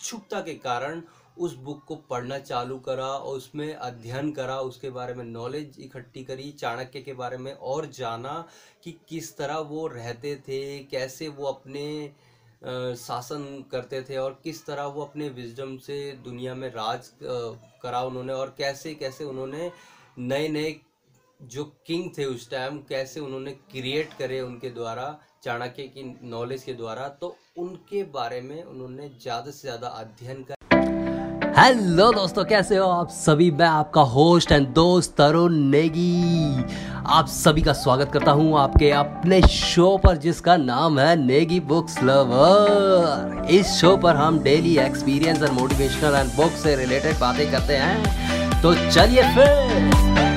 इच्छुकता के कारण उस बुक को पढ़ना चालू करा और उसमें अध्ययन करा, उसके बारे में नॉलेज इकट्ठी करी, चाणक्य के बारे में और जाना कि किस तरह वो रहते थे, कैसे वो अपने शासन करते थे और किस तरह वो अपने विजडम से दुनिया में राज करा उन्होंने और कैसे कैसे उन्होंने नए नए जो किंग थे उस टाइम कैसे उन्होंने क्रिएट करे उनके द्वारा, चाणक्य की नॉलेज के द्वारा तो उनके बारे में उन्होंने ज़्यादा से ज़्यादा अध्ययन कर हेलो दोस्तों, कैसे हो आप सभी? मैं आपका होस्ट एंड दोस्त तरुण नेगी। आप सभी का स्वागत करता हूँ आपके अपने शो पर, जिसका नाम है नेगी बुक्स लवर इस शो पर हम daily experience and motivational and book से रिलेटेड बातें करते हैं। तो चलिए फिर।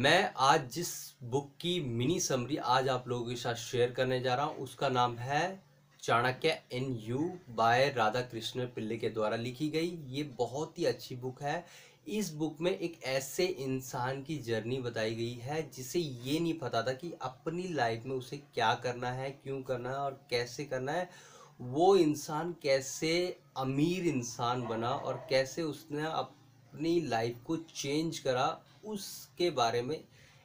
मैं आज जिस बुक की मिनी समरी आज आप लोगों के साथ शेयर करने जा रहा हूँ, उसका नाम है Chanakya in you by Radha Krishna Pillai के द्वारा लिखी गई। ये बहुत ही अच्छी बुक है। इस बुक में एक ऐसे इंसान की जर्नी बताई गई है, जिसे ये नहीं पता था कि अपनी लाइफ में उसे क्या करना है, क्यों करना है और कैसे करना है। वो इंसान कैसे अमीर इंसान बना और कैसे उसने अपनी लाइफ को चेंज करा उसके बारे में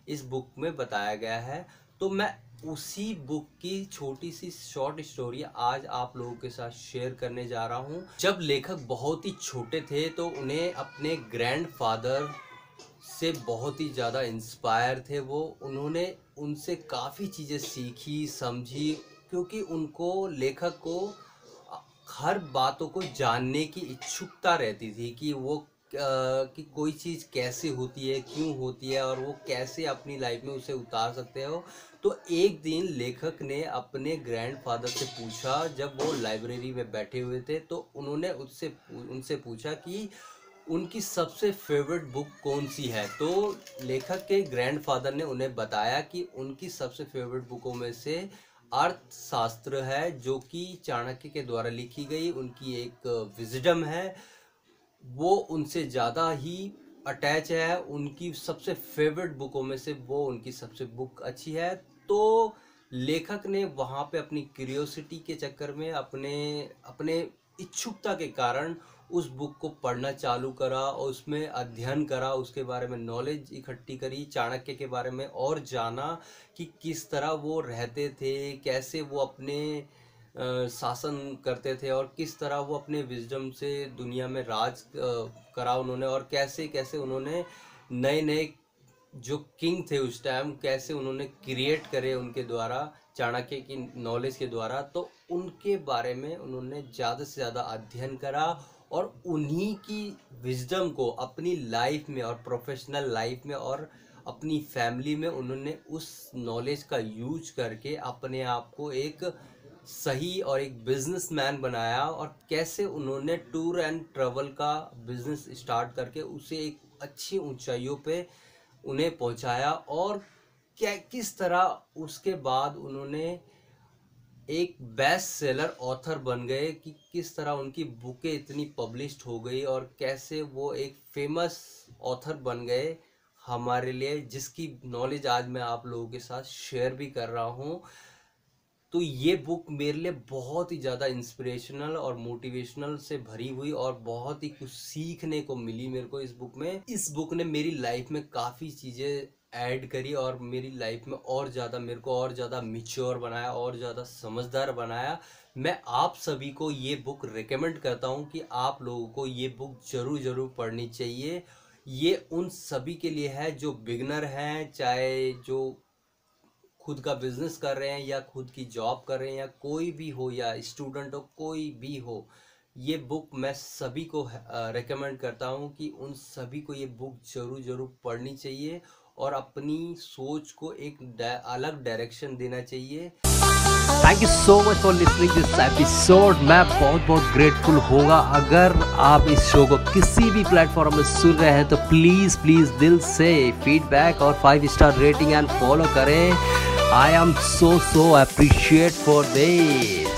इस बुक में बताया गया है। तो मैं उसी बुक की छोटी सी शॉर्ट स्टोरी आज आप लोगों के साथ शेयर करने जा रहा हूँ। जब लेखक बहुत ही छोटे थे तो उन्हें अपने ग्रैंडफादर से बहुत ही ज़्यादा इंस्पायर थे वो। उन्होंने उनसे काफ़ी चीज़ें सीखी, समझी, क्योंकि उनको लेखक को हर बातों को जानने की इच्छुकता रहती थी कि वो कि कोई चीज़ कैसे होती है, क्यों होती है और वो कैसे अपनी लाइफ में उसे उतार सकते हो तो एक दिन लेखक ने अपने ग्रैंडफादर से पूछा, जब वो लाइब्रेरी में बैठे हुए थे तो उन्होंने उससे उनसे पूछा कि उनकी सबसे फेवरेट बुक कौन सी है? तो लेखक के ग्रैंडफादर ने उन्हें बताया कि उनकी सबसे फेवरेट बुकों में से अर्थशास्त्र है, जो कि चाणक्य के द्वारा लिखी गई, उनकी एक विजडम है। वो उनसे ज़्यादा ही अटैच है। उनकी सबसे फेवरेट बुकों में से वो उनकी सबसे बुक अच्छी है। तो लेखक ने वहाँ पे अपनी क्यूरियोसिटी के चक्कर में अपने अपने इच्छुकता के कारण उस बुक को पढ़ना चालू करा और उसमें अध्ययन करा, उसके बारे में नॉलेज इकट्ठी करी, चाणक्य के बारे में और जाना कि किस तरह वो रहते थे, कैसे वो अपने शासन करते थे और किस तरह वो अपने विजडम से दुनिया में राज करा उन्होंने और कैसे कैसे उन्होंने नए नए जो किंग थे उस टाइम कैसे उन्होंने क्रिएट करे उनके द्वारा, चाणक्य की नॉलेज के द्वारा तो उनके बारे में उन्होंने ज़्यादा से ज़्यादा अध्ययन करा और उन्हीं की विजडम को अपनी लाइफ में और प्रोफेशनल लाइफ में और अपनी फैमिली में उन्होंने उस नॉलेज का यूज़ करके अपने आप को एक सही और एक बिजनेसमैन बनाया और कैसे उन्होंने टूर एंड ट्रेवल का बिज़नेस स्टार्ट करके उसे एक अच्छी ऊंचाइयों पे उन्हें पहुँचाया और क्या, किस तरह उसके बाद उन्होंने एक बेस्ट सेलर ऑथर बन गए कि किस तरह उनकी बुकें इतनी पब्लिश्ड हो गई और कैसे वो एक फ़ेमस ऑथर बन गए हमारे लिए, जिसकी नॉलेज आज मैं आप लोगों के साथ शेयर भी कर रहा हूँ। तो ये बुक मेरे लिए बहुत ही ज़्यादा इंस्पिरेशनल और मोटिवेशनल से भरी हुई और बहुत ही कुछ सीखने को मिली मेरे को इस बुक में। इस बुक ने मेरी लाइफ में काफ़ी चीज़ें ऐड करी और मेरी लाइफ में और ज़्यादा मेरे को और ज़्यादा मिच्योर बनाया और ज़्यादा समझदार बनाया। मैं आप सभी को ये बुक रिकमेंड करता हूँ कि आप लोगों को ये बुक ज़रूर ज़रूर पढ़नी चाहिए। ये उन सभी के लिए है जो बिगनर हैं, चाहे जो खुद का बिज़नेस कर रहे हैं या खुद की जॉब कर रहे हैं या कोई भी हो या स्टूडेंट हो, कोई भी हो, ये बुक मैं सभी को रेकमेंड करता हूँ कि उन सभी को ये बुक ज़रूर ज़रूर पढ़नी चाहिए और अपनी सोच को एक अलग डायरेक्शन देना चाहिए। Thank you so much for listening this episode मैं बहुत बहुत ग्रेटफुल होगा। अगर आप इस शो को किसी भी प्लेटफॉर्म में सुन रहे हैं तो प्लीज़ प्लीज़ दिल से फीडबैक और five star rating and follow करें। I am so so appreciate for this